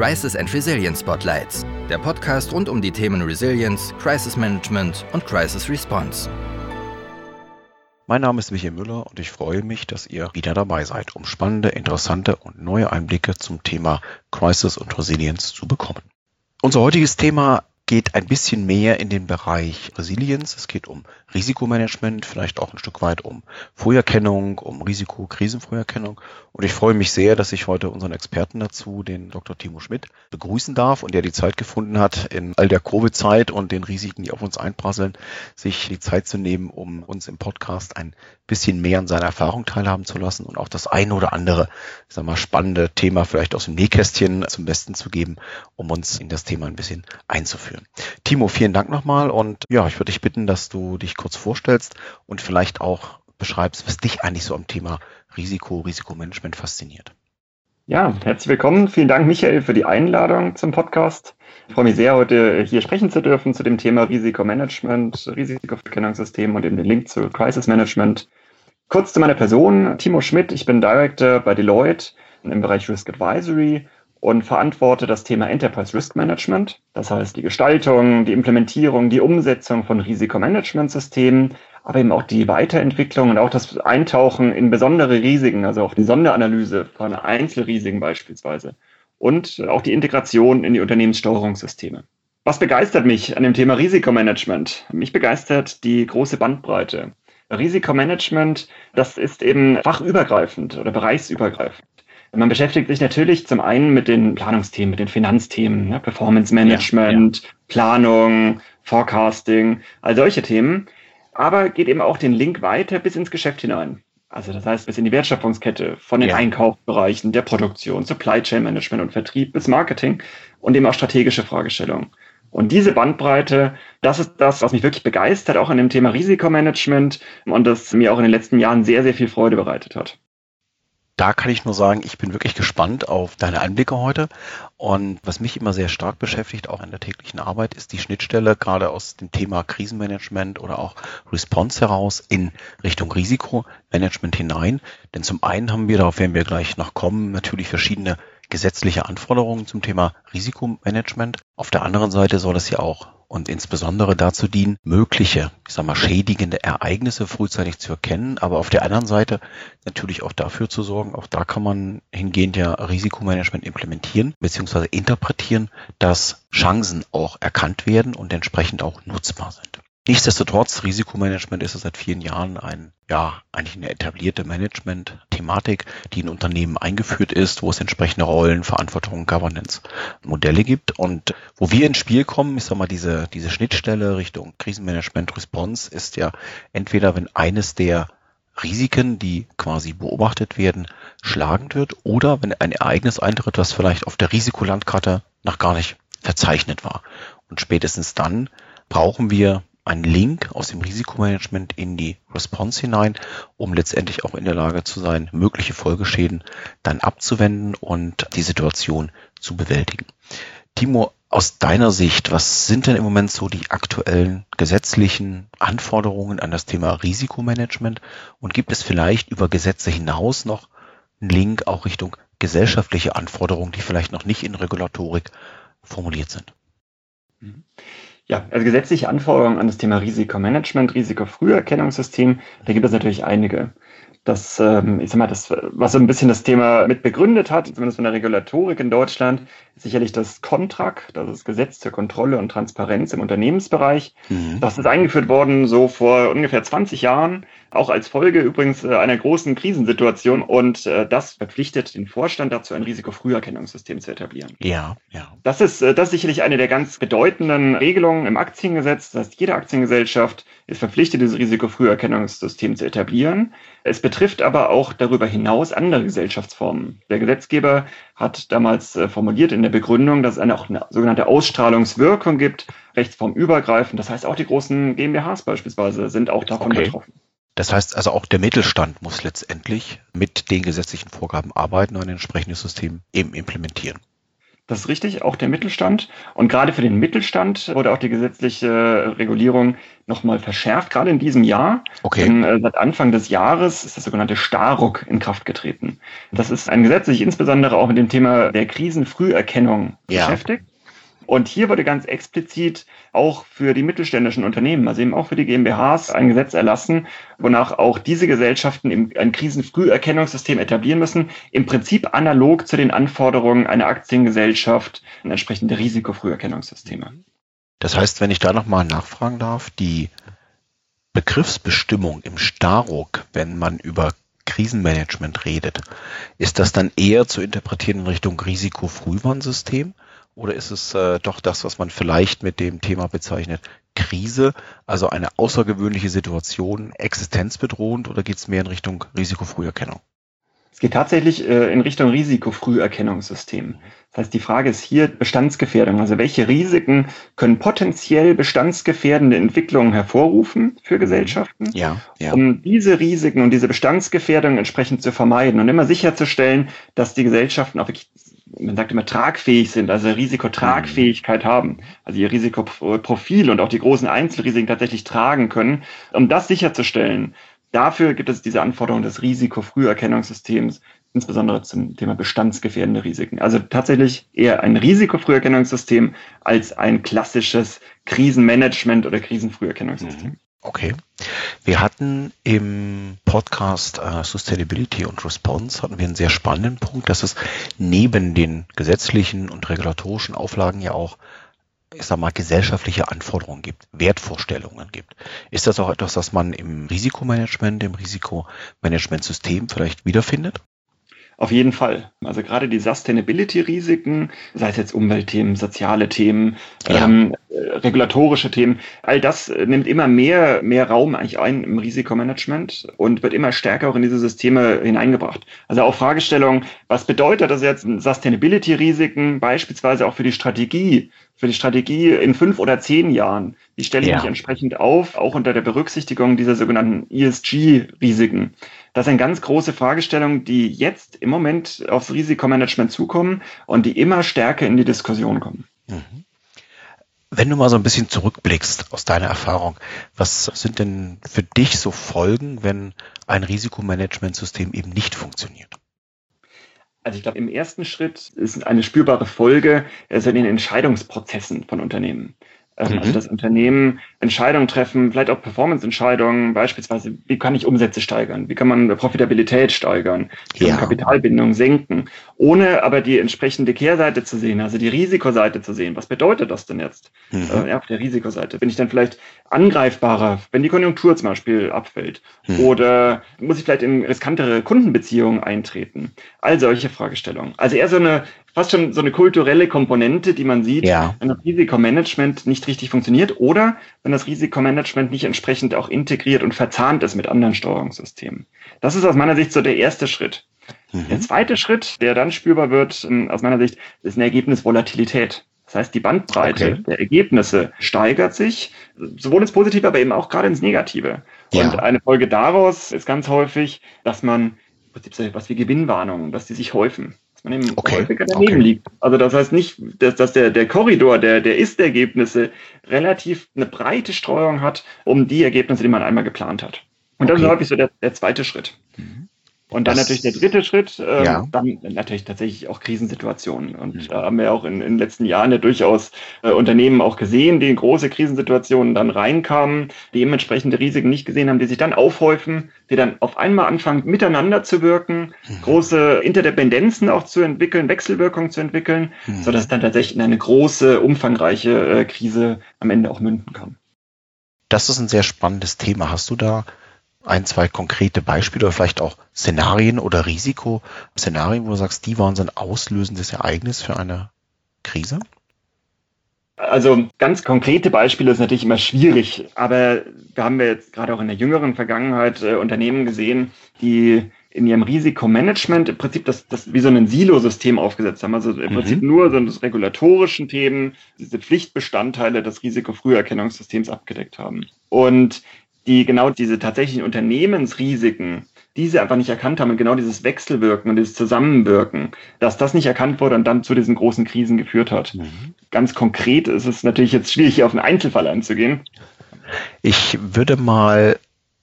Crisis and Resilience Spotlights, der Podcast rund um die Themen Resilience, Crisis Management und Crisis Response. Mein Name ist Michael Müller und ich freue mich, dass ihr wieder dabei seid, um spannende, interessante und neue Einblicke zum Thema Crisis und Resilience zu bekommen. Unser heutiges Thema geht ein bisschen mehr in den Bereich Resilienz. Es geht um Risikomanagement, vielleicht auch ein Stück weit um Früherkennung, um Risiko, Krisenfrüherkennung. Und ich freue mich sehr, dass ich heute unseren Experten dazu, den Dr. Timo Schmidt, begrüßen darf und der die Zeit gefunden hat, in all der Covid-Zeit und den Risiken, die auf uns einprasseln, sich die Zeit zu nehmen, um uns im Podcast ein bisschen mehr an seiner Erfahrung teilhaben zu lassen und auch das eine oder andere, ich sag mal, spannende Thema vielleicht aus dem Nähkästchen zum Besten zu geben, um uns in das Thema ein bisschen einzuführen. Timo, vielen Dank nochmal und ja, ich würde dich bitten, dass du dich kurz vorstellst und vielleicht auch beschreibst, was dich eigentlich so am Thema Risiko, Risikomanagement fasziniert. Ja, herzlich willkommen. Vielen Dank, Michael, für die Einladung zum Podcast. Ich freue mich sehr, heute hier sprechen zu dürfen zu dem Thema Risikomanagement, Risikoverkennungssystem und eben den Link zu Crisis Management. Kurz zu meiner Person. Timo Schmidt, ich bin Director bei Deloitte im Bereich Risk Advisory und verantworte das Thema Enterprise Risk Management. Das heißt, die Gestaltung, die Implementierung, die Umsetzung von Risikomanagementsystemen, aber eben auch die Weiterentwicklung und auch das Eintauchen in besondere Risiken, also auch die Sonderanalyse von Einzelrisiken beispielsweise und auch die Integration in die Unternehmenssteuerungssysteme. Was begeistert mich an dem Thema Risikomanagement? Mich begeistert die große Bandbreite. Risikomanagement, das ist eben fachübergreifend oder bereichsübergreifend. Man beschäftigt sich natürlich zum einen mit den Planungsthemen, mit den Finanzthemen, ne? Performance Management, ja, ja. Planung, Forecasting, all solche Themen, aber geht eben auch den Link weiter bis ins Geschäft hinein. Also das heißt bis in die Wertschöpfungskette, von den ja. Einkaufsbereichen, der Produktion, Supply Chain Management und Vertrieb bis Marketing und eben auch strategische Fragestellungen. Und diese Bandbreite, das ist das, was mich wirklich begeistert, auch an dem Thema Risikomanagement und das mir auch in den letzten Jahren sehr, sehr viel Freude bereitet hat da kann ich nur sagen, ich bin wirklich gespannt auf deine Einblicke heute. Und was mich immer sehr stark beschäftigt, auch in der täglichen Arbeit, ist die Schnittstelle gerade aus dem Thema Krisenmanagement oder auch Response heraus in Richtung Risikomanagement hinein. Denn zum einen haben wir, darauf werden wir gleich noch kommen, natürlich verschiedene gesetzliche Anforderungen zum Thema Risikomanagement. Auf der anderen Seite soll es ja auch und insbesondere dazu dienen, mögliche, ich sag mal, schädigende Ereignisse frühzeitig zu erkennen, aber auf der anderen Seite natürlich auch dafür zu sorgen, auch da kann man hingehend ja Risikomanagement implementieren bzw. interpretieren, dass Chancen auch erkannt werden und entsprechend auch nutzbar sind. Nichtsdestotrotz, Risikomanagement ist seit vielen Jahren ein, ja, eigentlich eine etablierte Management-Thematik, die in Unternehmen eingeführt ist, wo es entsprechende Rollen, Verantwortung, Governance, Modelle gibt und wo wir ins Spiel kommen, ich sag mal, diese, diese Schnittstelle Richtung Krisenmanagement Response ist ja entweder, wenn eines der Risiken, die quasi beobachtet werden, schlagend wird oder wenn ein Ereignis eintritt, was vielleicht auf der Risikolandkarte noch gar nicht verzeichnet war. Und spätestens dann brauchen wir einen Link aus dem Risikomanagement in die Response hinein, um letztendlich auch in der Lage zu sein, mögliche Folgeschäden dann abzuwenden und die Situation zu bewältigen. Timo, aus deiner Sicht, was sind denn im Moment so die aktuellen gesetzlichen Anforderungen an das Thema Risikomanagement? Und gibt es vielleicht über Gesetze hinaus noch einen Link auch Richtung gesellschaftliche Anforderungen, die vielleicht noch nicht in Regulatorik formuliert sind? Mhm. Ja, also gesetzliche Anforderungen an das Thema Risikomanagement, Risikofrüherkennungssystem, da gibt es natürlich einige. Das, ähm, ich sag mal, das, was so ein bisschen das Thema mit begründet hat, zumindest von der Regulatorik in Deutschland, sicherlich das Contract, das ist Gesetz zur Kontrolle und Transparenz im Unternehmensbereich. Mhm. Das ist eingeführt worden so vor ungefähr 20 Jahren, auch als Folge übrigens äh, einer großen Krisensituation und äh, das verpflichtet den Vorstand dazu, ein Risikofrüherkennungssystem zu etablieren. Ja, ja. Das ist, äh, das ist sicherlich eine der ganz bedeutenden Regelungen im Aktiengesetz. Das heißt, jede Aktiengesellschaft ist verpflichtet, dieses Risikofrüherkennungssystem zu etablieren. Es betrifft aber auch darüber hinaus andere Gesellschaftsformen. Der Gesetzgeber hat damals äh, formuliert in der Begründung, dass es eine, auch eine sogenannte Ausstrahlungswirkung gibt, rechtsformübergreifend. Das heißt, auch die großen GmbHs beispielsweise sind auch davon okay. betroffen. Das heißt also auch der Mittelstand muss letztendlich mit den gesetzlichen Vorgaben arbeiten und ein entsprechendes System eben implementieren. Das ist richtig, auch der Mittelstand. Und gerade für den Mittelstand wurde auch die gesetzliche Regulierung nochmal verschärft, gerade in diesem Jahr. Okay. Denn, äh, seit Anfang des Jahres ist das sogenannte Starruck in Kraft getreten. Das ist ein Gesetz, das sich insbesondere auch mit dem Thema der Krisenfrüherkennung Ja. beschäftigt. Und hier wurde ganz explizit auch für die mittelständischen Unternehmen, also eben auch für die GmbHs, ein Gesetz erlassen, wonach auch diese Gesellschaften ein Krisenfrüherkennungssystem etablieren müssen, im Prinzip analog zu den Anforderungen einer Aktiengesellschaft, entsprechende Risikofrüherkennungssysteme. Das heißt, wenn ich da nochmal nachfragen darf, die Begriffsbestimmung im Staruk, wenn man über Krisenmanagement redet, ist das dann eher zu interpretieren in Richtung Risikofrühwarnsystem oder ist es äh, doch das, was man vielleicht mit dem Thema bezeichnet, Krise, also eine außergewöhnliche Situation, existenzbedrohend oder geht es mehr in Richtung Risikofrüherkennung? Es geht tatsächlich äh, in Richtung Risikofrüherkennungssystem. Das heißt, die Frage ist hier Bestandsgefährdung. Also welche Risiken können potenziell bestandsgefährdende Entwicklungen hervorrufen für Gesellschaften? Ja, ja. um diese Risiken und diese Bestandsgefährdung entsprechend zu vermeiden und immer sicherzustellen, dass die Gesellschaften auch wirklich, man sagt immer, tragfähig sind, also Risikotragfähigkeit haben, also ihr Risikoprofil und auch die großen Einzelrisiken tatsächlich tragen können. Um das sicherzustellen, dafür gibt es diese Anforderung des Risikofrüherkennungssystems, insbesondere zum Thema bestandsgefährdende Risiken. Also tatsächlich eher ein Risikofrüherkennungssystem als ein klassisches Krisenmanagement oder Krisenfrüherkennungssystem. Okay. Wir hatten im Podcast äh, Sustainability und Response hatten wir einen sehr spannenden Punkt, dass es neben den gesetzlichen und regulatorischen Auflagen ja auch, ich sag mal, gesellschaftliche Anforderungen gibt, Wertvorstellungen gibt. Ist das auch etwas, das man im Risikomanagement, im Risikomanagementsystem vielleicht wiederfindet? Auf jeden Fall. Also gerade die Sustainability-Risiken, sei es jetzt Umweltthemen, soziale Themen, Ja. ähm, äh, regulatorische Themen, all das äh, nimmt immer mehr, mehr Raum eigentlich ein im Risikomanagement und wird immer stärker auch in diese Systeme hineingebracht. Also auch Fragestellungen, was bedeutet das jetzt Sustainability-Risiken beispielsweise auch für die Strategie, für die Strategie in fünf oder zehn Jahren? Wie stelle ich Ja. mich entsprechend auf, auch unter der Berücksichtigung dieser sogenannten ESG-Risiken? Das sind ganz große Fragestellungen, die jetzt im Moment aufs Risikomanagement zukommen und die immer stärker in die Diskussion kommen. Mhm. Wenn du mal so ein bisschen zurückblickst aus deiner Erfahrung, was sind denn für dich so Folgen, wenn ein Risikomanagementsystem eben nicht funktioniert? Also ich glaube, im ersten Schritt ist eine spürbare Folge also in den Entscheidungsprozessen von Unternehmen. Ähm, Mhm. Also das Unternehmen Entscheidungen treffen, vielleicht auch Performance-Entscheidungen, beispielsweise, wie kann ich Umsätze steigern, wie kann man Profitabilität steigern, wie Ja. Kapitalbindung senken, ohne aber die entsprechende Kehrseite zu sehen, also die Risikoseite zu sehen. Was bedeutet das denn jetzt? Mhm. Äh, ja, auf der Risikoseite. Bin ich dann vielleicht angreifbarer, wenn die Konjunktur zum Beispiel abfällt? Hm. Oder muss ich vielleicht in riskantere Kundenbeziehungen eintreten? All solche Fragestellungen. Also eher so eine, fast schon so eine kulturelle Komponente, die man sieht, Ja. wenn das Risikomanagement nicht richtig funktioniert oder wenn das Risikomanagement nicht entsprechend auch integriert und verzahnt ist mit anderen Steuerungssystemen. Das ist aus meiner Sicht so der erste Schritt. Der Mhm. zweite Schritt, der dann spürbar wird, ähm, aus meiner Sicht, ist eine Ergebnisvolatilität. Das heißt, die Bandbreite Okay. der Ergebnisse steigert sich, sowohl ins Positive, aber eben auch gerade ins Negative. Ja. Und eine Folge daraus ist ganz häufig, dass man im Prinzip so etwas wie Gewinnwarnungen, dass die sich häufen. Dass man eben Okay. häufiger daneben Okay. liegt. Also das heißt nicht, dass, dass der, der Korridor der, der Ist-Ergebnisse relativ eine breite Streuung hat, um die Ergebnisse, die man einmal geplant hat. Und das Okay. ist häufig so der, der zweite Schritt. Und dann Das- natürlich der dritte Schritt, ähm, Ja. dann natürlich tatsächlich auch Krisensituationen. Und da haben wir auch in, in den letzten Jahren ja durchaus äh, Unternehmen auch gesehen, die in große Krisensituationen dann reinkamen, die eben entsprechende Risiken nicht gesehen haben, die sich dann aufhäufen, die dann auf einmal anfangen, miteinander zu wirken, große Interdependenzen auch zu entwickeln, Wechselwirkungen zu entwickeln, Mhm. sodass dann tatsächlich in eine große, umfangreiche äh, Krise am Ende auch münden kann. Das ist ein sehr spannendes Thema. Hast du da ein, zwei konkrete Beispiele oder vielleicht auch Szenarien oder Risikoszenarien, wo du sagst, die waren so ein auslösendes Ereignis für eine Krise? Also ganz konkrete Beispiele ist natürlich immer schwierig, aber wir haben ja jetzt gerade auch in der jüngeren Vergangenheit äh, Unternehmen gesehen, die in ihrem Risikomanagement im Prinzip das, das wie so ein Silo-System aufgesetzt haben. Also im Mhm. Prinzip nur so das regulatorischen Themen, diese Pflichtbestandteile des Risikofrüherkennungssystems abgedeckt haben. Und die genau diese tatsächlichen Unternehmensrisiken diese einfach nicht erkannt haben und genau dieses Wechselwirken und dieses Zusammenwirken, dass das nicht erkannt wurde und dann zu diesen großen Krisen geführt hat. Mhm. Ganz konkret ist es natürlich jetzt schwierig, hier auf einen Einzelfall einzugehen. Ich würde mal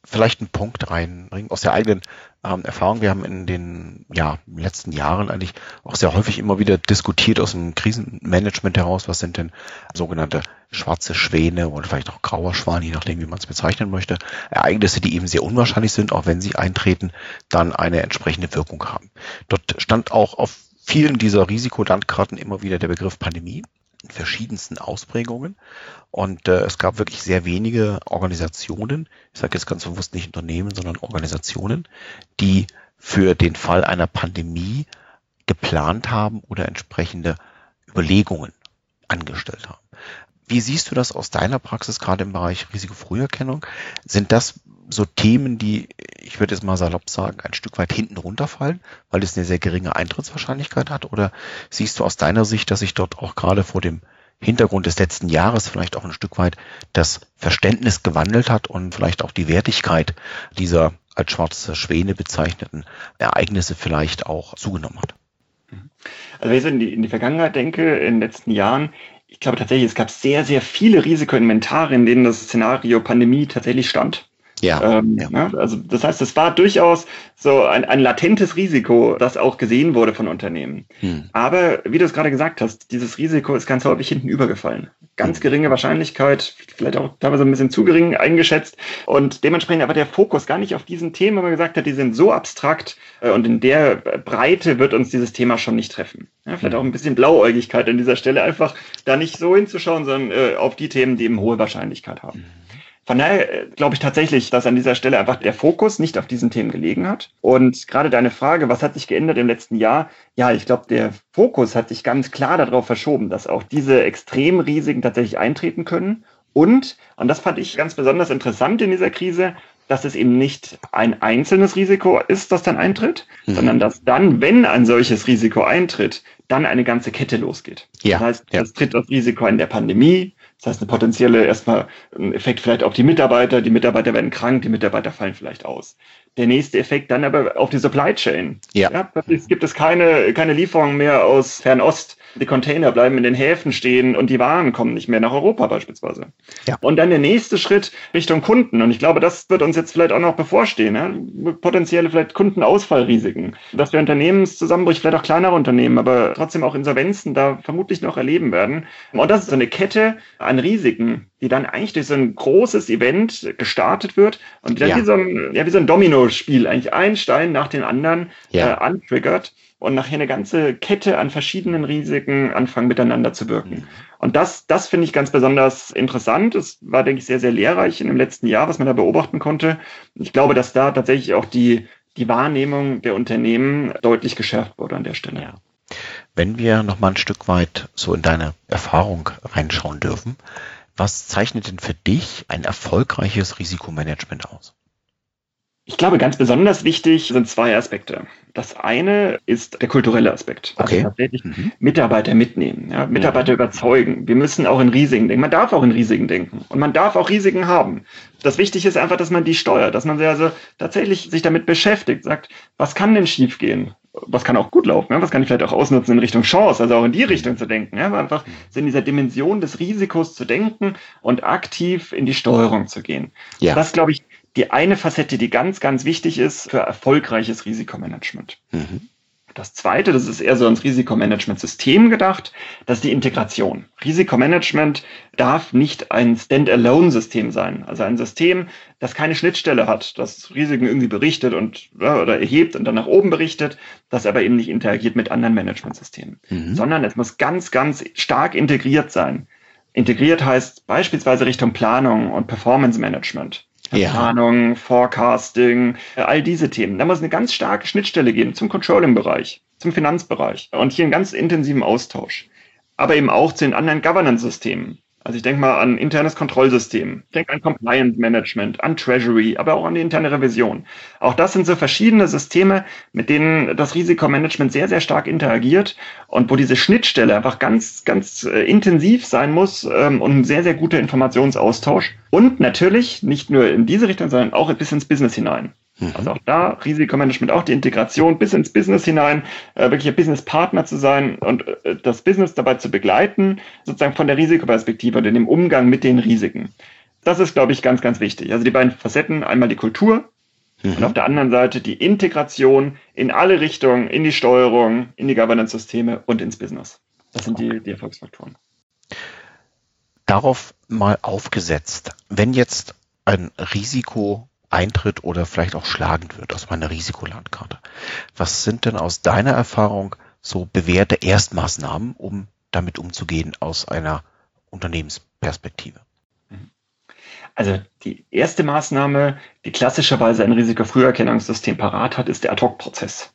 vielleicht einen Punkt reinbringen aus der eigenen ähm, Erfahrung. Wir haben in den ja, letzten Jahren eigentlich auch sehr häufig immer wieder diskutiert aus dem Krisenmanagement heraus, was sind denn sogenannte schwarze Schwäne oder vielleicht auch grauer Schwan, je nachdem, wie man es bezeichnen möchte. Ereignisse, die eben sehr unwahrscheinlich sind, auch wenn sie eintreten, dann eine entsprechende Wirkung haben. Dort stand auch auf vielen dieser Risikolandkarten immer wieder der Begriff Pandemie in verschiedensten Ausprägungen. Und äh, es gab wirklich sehr wenige Organisationen, ich sage jetzt ganz bewusst nicht Unternehmen, sondern Organisationen, die für den Fall einer Pandemie geplant haben oder entsprechende Überlegungen angestellt haben. Wie siehst du das aus deiner Praxis, gerade im Bereich Risikofrüherkennung? Sind das so Themen, die, ich würde jetzt mal salopp sagen, ein Stück weit hinten runterfallen, weil es eine sehr geringe Eintrittswahrscheinlichkeit hat? Oder siehst du aus deiner Sicht, dass sich dort auch gerade vor dem Hintergrund des letzten Jahres vielleicht auch ein Stück weit das Verständnis gewandelt hat und vielleicht auch die Wertigkeit dieser als schwarze Schwäne bezeichneten Ereignisse vielleicht auch zugenommen hat? Also wenn ich so in die, in die Vergangenheit denke, in den letzten Jahren, ich glaube tatsächlich, es gab sehr, sehr viele Risikoinventare, in denen das Szenario Pandemie tatsächlich stand. Ja, ähm, ja. Ne? Also das heißt, es war durchaus so ein, ein latentes Risiko, das auch gesehen wurde von Unternehmen. Hm. Aber wie du es gerade gesagt hast, dieses Risiko ist ganz häufig hinten übergefallen. Ganz hm. geringe Wahrscheinlichkeit, vielleicht auch teilweise ein bisschen zu gering eingeschätzt und dementsprechend aber der Fokus gar nicht auf diesen Themen, wo man gesagt hat, die sind so abstrakt äh, und in der Breite wird uns dieses Thema schon nicht treffen. Ja, vielleicht hm. auch ein bisschen Blauäugigkeit an dieser Stelle, einfach da nicht so hinzuschauen, sondern äh, auf die Themen, die eben hohe Wahrscheinlichkeit haben. Von daher äh, glaube ich tatsächlich, dass an dieser Stelle einfach der Fokus nicht auf diesen Themen gelegen hat. Und gerade deine Frage, was hat sich geändert im letzten Jahr? Ja, ich glaube, der Fokus hat sich ganz klar darauf verschoben, dass auch diese Extremrisiken tatsächlich eintreten können. Und, und das fand ich ganz besonders interessant in dieser Krise, dass es eben nicht ein einzelnes Risiko ist, das dann eintritt, mhm. sondern dass dann, wenn ein solches Risiko eintritt, dann eine ganze Kette losgeht. Ja. Das heißt, ja. es tritt das Risiko in der Pandemie, das heißt, eine potenzielle erstmal ein Effekt vielleicht auf die Mitarbeiter, die Mitarbeiter werden krank, die Mitarbeiter fallen vielleicht aus. Der nächste Effekt dann aber auf die Supply Chain. Ja. ja es gibt es keine, keine Lieferungen mehr aus Fernost die Container bleiben in den Häfen stehen und die Waren kommen nicht mehr nach Europa beispielsweise. Ja. Und dann der nächste Schritt Richtung Kunden. Und ich glaube, das wird uns jetzt vielleicht auch noch bevorstehen. Ja? Potenzielle vielleicht Kundenausfallrisiken. Dass wir Unternehmenszusammenbrüche, vielleicht auch kleinere Unternehmen, aber trotzdem auch Insolvenzen da vermutlich noch erleben werden. Und das ist so eine Kette an Risiken, die dann eigentlich durch so ein großes Event gestartet wird und dann ja. wie so ein, ja, wie so ein Domino-Spiel, eigentlich ein Stein nach dem anderen ja. äh, antriggert und nachher eine ganze Kette an verschiedenen Risiken anfangen miteinander zu wirken. Mhm. Und das, das finde ich ganz besonders interessant. Es war, denke ich, sehr, sehr lehrreich in dem letzten Jahr, was man da beobachten konnte. Ich glaube, dass da tatsächlich auch die, die Wahrnehmung der Unternehmen deutlich geschärft wurde an der Stelle. Ja. Wenn wir noch mal ein Stück weit so in deine Erfahrung reinschauen dürfen, was zeichnet denn für dich ein erfolgreiches Risikomanagement aus? Ich glaube, ganz besonders wichtig sind zwei Aspekte. Das eine ist der kulturelle Aspekt. Also okay. tatsächlich mhm. Mitarbeiter mitnehmen, ja, Mitarbeiter ja. überzeugen. Wir müssen auch in Risiken denken. Man darf auch in Risiken denken und man darf auch Risiken haben. Das Wichtige ist einfach, dass man die steuert, dass man also tatsächlich sich damit beschäftigt, sagt, was kann denn schiefgehen? was kann auch gut laufen, ja? was kann ich vielleicht auch ausnutzen in Richtung Chance, also auch in die Richtung zu denken, ja? einfach in dieser Dimension des Risikos zu denken und aktiv in die Steuerung zu gehen. Ja. Das, glaube ich, die eine Facette, die ganz, ganz wichtig ist für erfolgreiches Risikomanagement. Mhm. Das zweite, das ist eher so ans Risikomanagementsystem gedacht, das ist die Integration. Risikomanagement darf nicht ein Standalone-System sein. Also ein System, das keine Schnittstelle hat, das Risiken irgendwie berichtet und oder erhebt und dann nach oben berichtet, das aber eben nicht interagiert mit anderen Managementsystemen. Mhm. Sondern es muss ganz, ganz stark integriert sein. Integriert heißt beispielsweise Richtung Planung und Performance Management ja. Planung, Forecasting, all diese Themen. Da muss eine ganz starke Schnittstelle geben zum Controlling-Bereich, zum Finanzbereich und hier einen ganz intensiven Austausch. Aber eben auch zu den anderen Governance-Systemen. Also ich denke mal an internes Kontrollsystem, ich denke an Compliance Management, an Treasury, aber auch an die interne Revision. Auch das sind so verschiedene Systeme, mit denen das Risikomanagement sehr, sehr stark interagiert und wo diese Schnittstelle einfach ganz, ganz äh, intensiv sein muss ähm, und ein sehr, sehr guter Informationsaustausch. Und natürlich nicht nur in diese Richtung, sondern auch bis ins Business hinein. Mhm. Also auch da Risikomanagement, auch die Integration bis ins Business hinein, äh, wirklich ein Businesspartner zu sein und äh, das Business dabei zu begleiten, sozusagen von der Risikoperspektive und in dem Umgang mit den Risiken. Das ist, glaube ich, ganz, ganz wichtig. Also die beiden Facetten, einmal die Kultur mhm. und auf der anderen Seite die Integration in alle Richtungen, in die Steuerung, in die Governance-Systeme und ins Business. Das sind die, die Erfolgsfaktoren. Darauf mal aufgesetzt, wenn jetzt ein Risiko eintritt oder vielleicht auch schlagend wird aus meiner Risikolandkarte. Was sind denn aus deiner Erfahrung so bewährte Erstmaßnahmen, um damit umzugehen aus einer Unternehmensperspektive? Also die erste Maßnahme, die klassischerweise ein Risikofrüherkennungssystem parat hat, ist der Ad-Hoc-Prozess.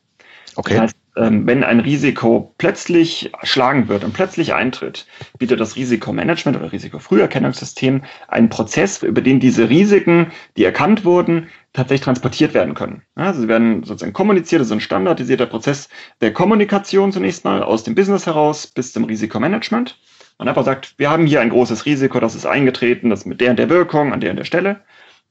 Okay. Das heißt, wenn ein Risiko plötzlich schlagen wird und plötzlich eintritt, bietet das Risikomanagement oder Risikofrüherkennungssystem einen Prozess, über den diese Risiken, die erkannt wurden, tatsächlich transportiert werden können. Also sie werden sozusagen kommuniziert, das ist ein standardisierter Prozess der Kommunikation zunächst mal aus dem Business heraus bis zum Risikomanagement. Man einfach sagt, wir haben hier ein großes Risiko, das ist eingetreten, das ist mit der und der Wirkung an der und der Stelle.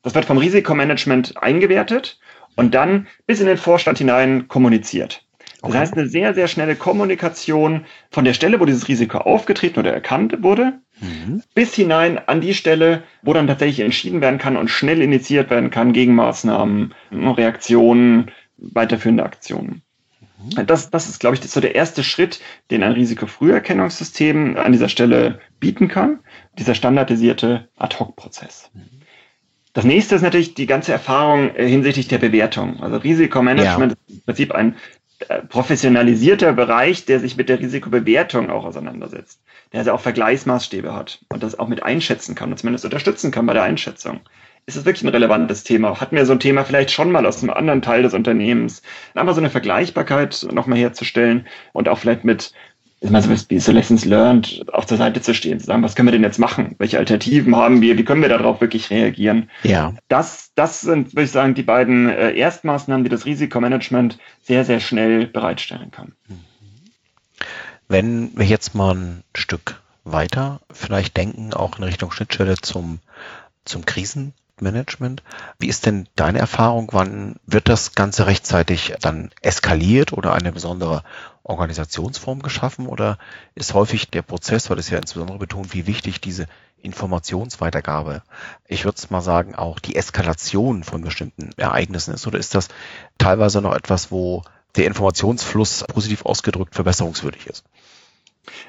Das wird vom Risikomanagement eingewertet und dann bis in den Vorstand hinein kommuniziert. Das heißt, eine sehr, sehr schnelle Kommunikation von der Stelle, wo dieses Risiko aufgetreten oder erkannt wurde, mhm. bis hinein an die Stelle, wo dann tatsächlich entschieden werden kann und schnell initiiert werden kann, Gegenmaßnahmen, Reaktionen, weiterführende Aktionen. Mhm. Das, das ist, glaube ich, so der erste Schritt, den ein Risikofrüherkennungssystem an dieser Stelle bieten kann, dieser standardisierte Ad-Hoc-Prozess. Mhm. Das nächste ist natürlich die ganze Erfahrung äh, hinsichtlich der Bewertung. Also Risikomanagement ja. ist im Prinzip ein professionalisierter Bereich, der sich mit der Risikobewertung auch auseinandersetzt, der also auch Vergleichsmaßstäbe hat und das auch mit einschätzen kann und zumindest unterstützen kann bei der Einschätzung. Ist es wirklich ein relevantes Thema? Hatten wir so ein Thema vielleicht schon mal aus einem anderen Teil des Unternehmens? Einfach so eine Vergleichbarkeit nochmal herzustellen und auch vielleicht mit ist mal so, so Lessons learned auf der Seite zu stehen, zu sagen, was können wir denn jetzt machen? Welche Alternativen haben wir? Wie können wir darauf wirklich reagieren? Ja. Das, das sind, würde ich sagen, die beiden äh, Erstmaßnahmen, die das Risikomanagement sehr, sehr schnell bereitstellen kann. Wenn wir jetzt mal ein Stück weiter vielleicht denken, auch in Richtung Schnittstelle zum, zum Krisen, Management. Wie ist denn deine Erfahrung? Wann wird das Ganze rechtzeitig dann eskaliert oder eine besondere Organisationsform geschaffen? Oder ist häufig der Prozess, weil es ja insbesondere betont, wie wichtig diese Informationsweitergabe, ich würde es mal sagen, auch die Eskalation von bestimmten Ereignissen ist? Oder ist das teilweise noch etwas, wo der Informationsfluss positiv ausgedrückt verbesserungswürdig ist?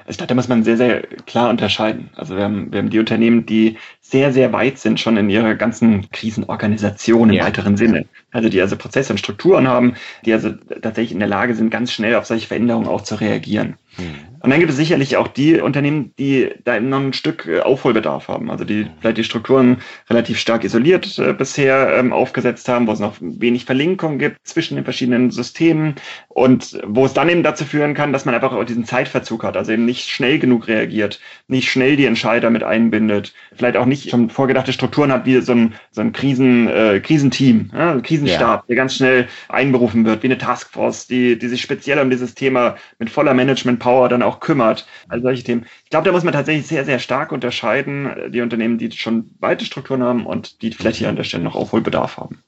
Ich dachte, da muss man sehr, sehr klar unterscheiden. Also wir haben, wir haben die Unternehmen, die sehr, sehr weit sind schon in ihrer ganzen Krisenorganisation im ja. weiteren Sinne. Also die also Prozesse und Strukturen haben, die also tatsächlich in der Lage sind, ganz schnell auf solche Veränderungen auch zu reagieren. Mhm. Und dann gibt es sicherlich auch die Unternehmen, die da noch ein Stück äh, Aufholbedarf haben, also die vielleicht die Strukturen relativ stark isoliert äh, bisher ähm, aufgesetzt haben, wo es noch wenig Verlinkung gibt zwischen den verschiedenen Systemen und wo es dann eben dazu führen kann, dass man einfach auch diesen Zeitverzug hat, also eben nicht schnell genug reagiert, nicht schnell die Entscheider mit einbindet, vielleicht auch nicht schon vorgedachte Strukturen hat, wie so ein, so ein Krisen, äh, Krisenteam, ja, ein Krisenstab, ja. der ganz schnell einberufen wird, wie eine Taskforce, die, die sich speziell um dieses Thema mit voller Management Power dann auch auch kümmert. Also solche Themen. Ich glaube, da muss man tatsächlich sehr, sehr stark unterscheiden, äh, die Unternehmen, die schon weite Strukturen haben und die vielleicht hier an der Stelle noch Aufholbedarf haben.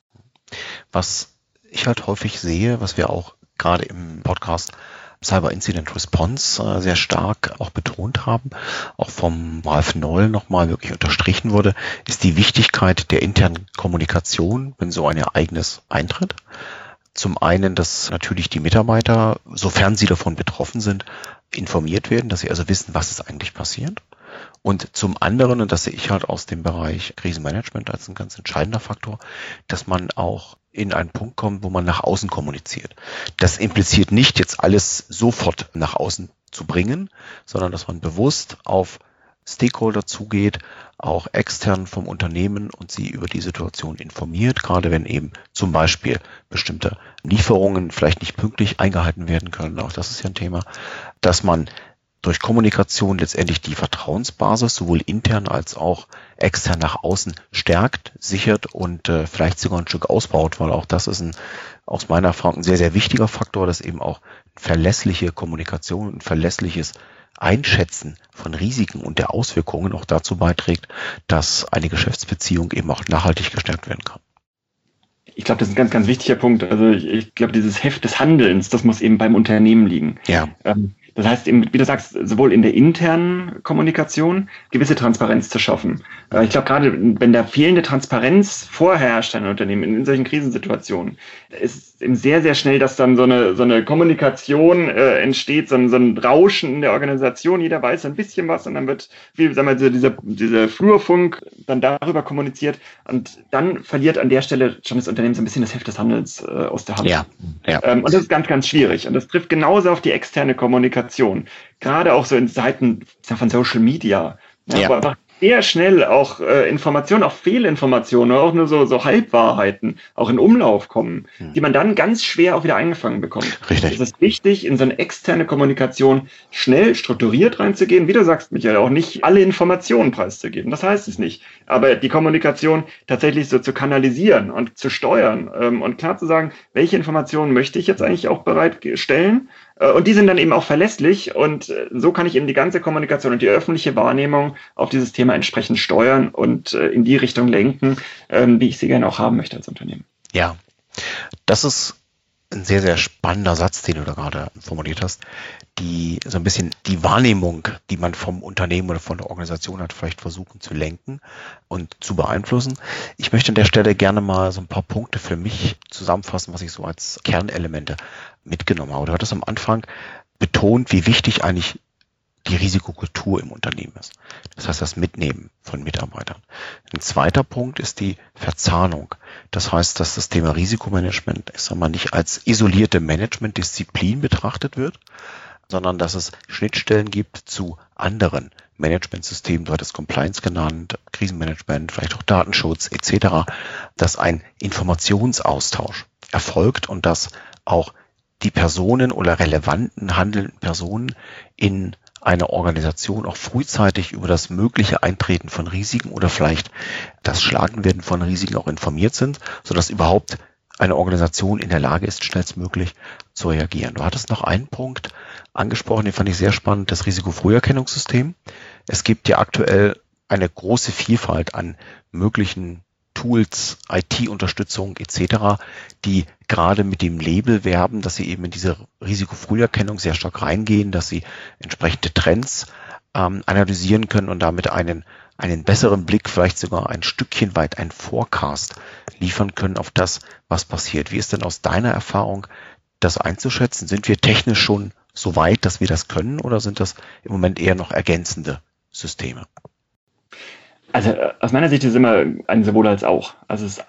Was ich halt häufig sehe, was wir auch gerade im Podcast Cyber Incident Response äh, sehr stark auch betont haben, auch vom Ralf Noll nochmal wirklich unterstrichen wurde, ist die Wichtigkeit der internen Kommunikation, wenn so ein Ereignis eintritt. Zum einen, dass natürlich die Mitarbeiter, sofern sie davon betroffen sind, informiert werden, dass sie also wissen, was ist eigentlich passiert. Und zum anderen, und das sehe ich halt aus dem Bereich Krisenmanagement als ein ganz entscheidender Faktor, dass man auch in einen Punkt kommt, wo man nach außen kommuniziert. Das impliziert nicht, jetzt alles sofort nach außen zu bringen, sondern dass man bewusst auf Stakeholder zugeht, auch extern vom Unternehmen und sie über die Situation informiert, gerade wenn eben zum Beispiel bestimmte Lieferungen vielleicht nicht pünktlich eingehalten werden können. Auch das ist ja ein Thema, dass man durch Kommunikation letztendlich die Vertrauensbasis sowohl intern als auch extern nach außen stärkt, sichert und äh, vielleicht sogar ein Stück ausbaut, weil auch das ist ein, aus meiner Erfahrung ein sehr, sehr wichtiger Faktor, dass eben auch verlässliche Kommunikation und verlässliches Einschätzen von Risiken und der Auswirkungen auch dazu beiträgt, dass eine Geschäftsbeziehung eben auch nachhaltig gestärkt werden kann. Ich glaube, das ist ein ganz, ganz wichtiger Punkt. Also ich, ich glaube, dieses Heft des Handelns, das muss eben beim Unternehmen liegen. Ja. Ähm, das heißt, eben, wie du sagst, sowohl in der internen Kommunikation gewisse Transparenz zu schaffen. Äh, ich glaube, gerade wenn da fehlende Transparenz vorherrscht in Unternehmen, in, solchen Krisensituationen, ist eben sehr, sehr schnell, dass dann so eine, so eine Kommunikation äh, entsteht, so ein, so ein Rauschen in der Organisation. Jeder weiß ein bisschen was und dann wird, wie sagen wir, dieser, dieser Flurfunk dann darüber kommuniziert und dann verliert an der Stelle schon das Unternehmen so ein bisschen das Heft des Handels äh, aus der Hand. Ja, ja. Ähm, und das ist ganz, ganz schwierig. Und das trifft genauso auf die externe Kommunikation. Gerade auch so in Zeiten von Social Media. Ja, ja. Wo einfach sehr schnell auch äh, Informationen, auch Fehlinformationen auch nur so, so Halbwahrheiten auch in Umlauf kommen, hm. die man dann ganz schwer auch wieder eingefangen bekommt. Richtig. Es ist wichtig, in so eine externe Kommunikation schnell strukturiert reinzugehen. Wie du sagst, Michael, auch nicht alle Informationen preiszugeben. Das heißt es nicht. Aber die Kommunikation tatsächlich so zu kanalisieren und zu steuern ähm, und klar zu sagen, welche Informationen möchte ich jetzt eigentlich auch bereitstellen und die sind dann eben auch verlässlich und äh, so kann ich eben die ganze Kommunikation und die öffentliche Wahrnehmung auf dieses Thema entsprechend steuern und äh, in die Richtung lenken, ähm, wie ich sie gerne auch haben möchte als Unternehmen. Ja, das ist ein sehr, sehr spannender Satz, den du da gerade formuliert hast, die so ein bisschen die Wahrnehmung, die man vom Unternehmen oder von der Organisation hat, vielleicht versuchen zu lenken und zu beeinflussen. Ich möchte an der Stelle gerne mal so ein paar Punkte für mich zusammenfassen, was ich so als Kernelemente mitgenommen habe. Du hattest am Anfang betont, wie wichtig eigentlich die Risikokultur im Unternehmen ist. Das heißt, das Mitnehmen von Mitarbeitern. Ein zweiter Punkt ist die Verzahnung. Das heißt, dass das Thema Risikomanagement, ich sag mal, nicht als isolierte Managementdisziplin betrachtet wird, sondern dass es Schnittstellen gibt zu anderen Managementsystemen, du hattest Compliance genannt, Krisenmanagement, vielleicht auch Datenschutz etc., dass ein Informationsaustausch erfolgt und dass auch die Personen oder relevanten handelnden Personen in einer Organisation auch frühzeitig über das mögliche Eintreten von Risiken oder vielleicht das Schlagenwerden von Risiken auch informiert sind, sodass überhaupt eine Organisation in der Lage ist, schnellstmöglich zu reagieren. Du hattest noch einen Punkt angesprochen, den fand ich sehr spannend, das Risikofrüherkennungssystem. Es gibt ja aktuell eine große Vielfalt an möglichen Tools, IT-Unterstützung etc., die gerade mit dem Label werben, dass sie eben in diese Risikofrüherkennung sehr stark reingehen, dass sie entsprechende Trends ähm, analysieren können und damit einen, einen besseren Blick, vielleicht sogar ein Stückchen weit ein Forecast liefern können auf das, was passiert. Wie ist denn aus deiner Erfahrung das einzuschätzen? Sind wir technisch schon so weit, dass wir das können oder sind das im Moment eher noch ergänzende Systeme? Also äh, aus meiner Sicht ist es immer ein sowohl als auch. Also es ist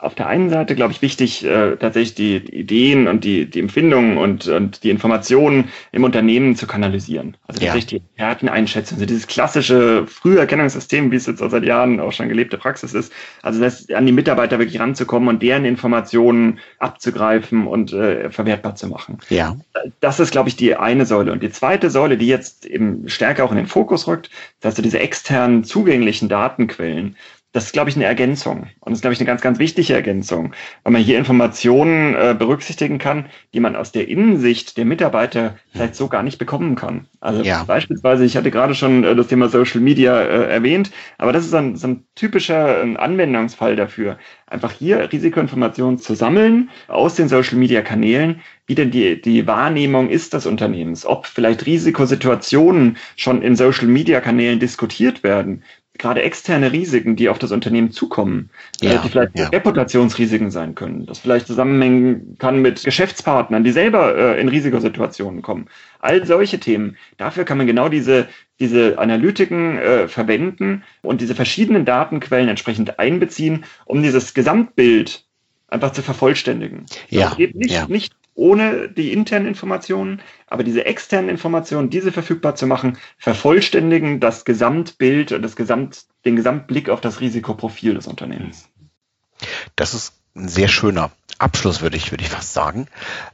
auf der einen Seite, glaube ich, wichtig, äh, tatsächlich die Ideen und die, die Empfindungen und, und die Informationen im Unternehmen zu kanalisieren. Also ja. tatsächlich die Experteneinschätzung, also dieses klassische Früherkennungssystem, wie es jetzt auch seit Jahren auch schon gelebte Praxis ist. Also das an die Mitarbeiter wirklich ranzukommen und deren Informationen abzugreifen und äh, verwertbar zu machen. Ja. Das ist, glaube ich, die eine Säule. Und die zweite Säule, die jetzt eben stärker auch in den Fokus rückt, das heißt, diese externen zugänglichen Datenquellen das ist, glaube ich, eine Ergänzung. Und das ist, glaube ich, eine ganz, ganz wichtige Ergänzung, weil man hier Informationen äh, berücksichtigen kann, die man aus der Innensicht der Mitarbeiter vielleicht so gar nicht bekommen kann. Also ja. beispielsweise, ich hatte gerade schon äh, das Thema Social Media äh, erwähnt, aber das ist ein, so ein typischer äh, Anwendungsfall dafür. Einfach hier Risikoinformationen zu sammeln aus den Social Media Kanälen, wie denn die, die Wahrnehmung ist des Unternehmens, ob vielleicht Risikosituationen schon in Social Media Kanälen diskutiert werden, gerade externe Risiken, die auf das Unternehmen zukommen, ja, die vielleicht ja. Reputationsrisiken sein können, das vielleicht zusammenhängen kann mit Geschäftspartnern, die selber äh, in Risikosituationen kommen. All solche Themen. Dafür kann man genau diese, diese Analytiken äh, verwenden und diese verschiedenen Datenquellen entsprechend einbeziehen, um dieses Gesamtbild einfach zu vervollständigen. Ja, das geht nicht, ja. nicht ohne die internen Informationen, aber diese externen Informationen, diese verfügbar zu machen, vervollständigen das Gesamtbild und das Gesamt, den Gesamtblick auf das Risikoprofil des Unternehmens. Das ist ein sehr schöner Abschluss, würde ich, würde ich fast sagen,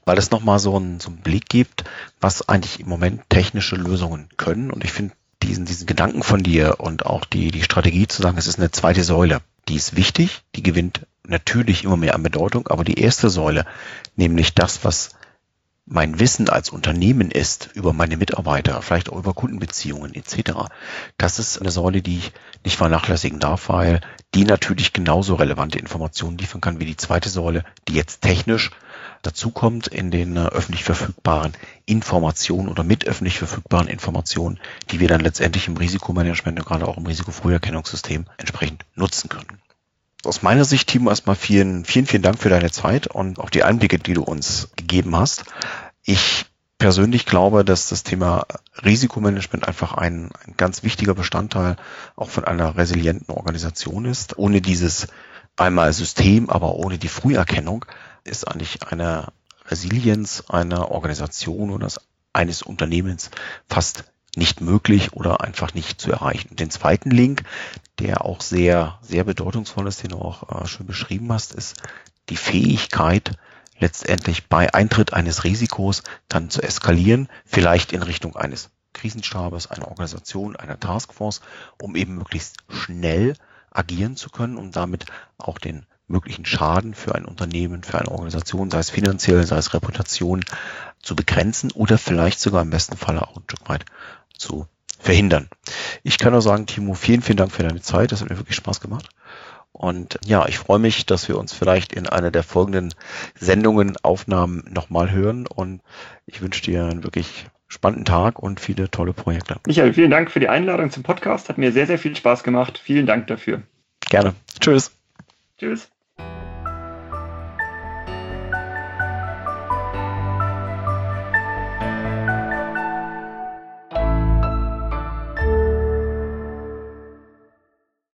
weil es nochmal so einen, so einen Blick gibt, was eigentlich im Moment technische Lösungen können. Und ich finde diesen, diesen Gedanken von dir und auch die, die Strategie zu sagen, es ist eine zweite Säule, die ist wichtig, die gewinnt natürlich immer mehr an Bedeutung, aber die erste Säule, nämlich das, was mein Wissen als Unternehmen ist über meine Mitarbeiter, vielleicht auch über Kundenbeziehungen etc. Das ist eine Säule, die ich nicht vernachlässigen darf, weil die natürlich genauso relevante Informationen liefern kann wie die zweite Säule, die jetzt technisch dazukommt in den äh, öffentlich verfügbaren Informationen oder mit öffentlich verfügbaren Informationen, die wir dann letztendlich im Risikomanagement und gerade auch im Risikofrüherkennungssystem entsprechend nutzen können. Aus meiner Sicht, Timo, erstmal vielen, vielen, vielen Dank für deine Zeit und auch die Einblicke, die du uns gegeben hast. Ich persönlich glaube, dass das Thema Risikomanagement einfach ein, ein ganz wichtiger Bestandteil auch von einer resilienten Organisation ist. Ohne dieses einmal System, aber ohne die Früherkennung ist eigentlich eine Resilienz einer Organisation oder eines Unternehmens fast nicht möglich oder einfach nicht zu erreichen. Den zweiten Link, der auch sehr, sehr bedeutungsvoll ist, den du auch äh, schön beschrieben hast, ist die Fähigkeit, letztendlich bei Eintritt eines Risikos dann zu eskalieren, vielleicht in Richtung eines Krisenstabes, einer Organisation, einer Taskforce, um eben möglichst schnell agieren zu können und damit auch den möglichen Schaden für ein Unternehmen, für eine Organisation, sei es finanziell, sei es Reputation, zu begrenzen oder vielleicht sogar im besten Falle auch ein Stück weit zu verhindern. Ich kann nur sagen, Timo, vielen, vielen Dank für deine Zeit. Das hat mir wirklich Spaß gemacht. Und ja, ich freue mich, dass wir uns vielleicht in einer der folgenden Sendungen, Aufnahmen nochmal hören. Und ich wünsche dir einen wirklich spannenden Tag und viele tolle Projekte. Michael, vielen Dank für die Einladung zum Podcast. Hat mir sehr, sehr viel Spaß gemacht. Vielen Dank dafür. Gerne. Tschüss. Tschüss.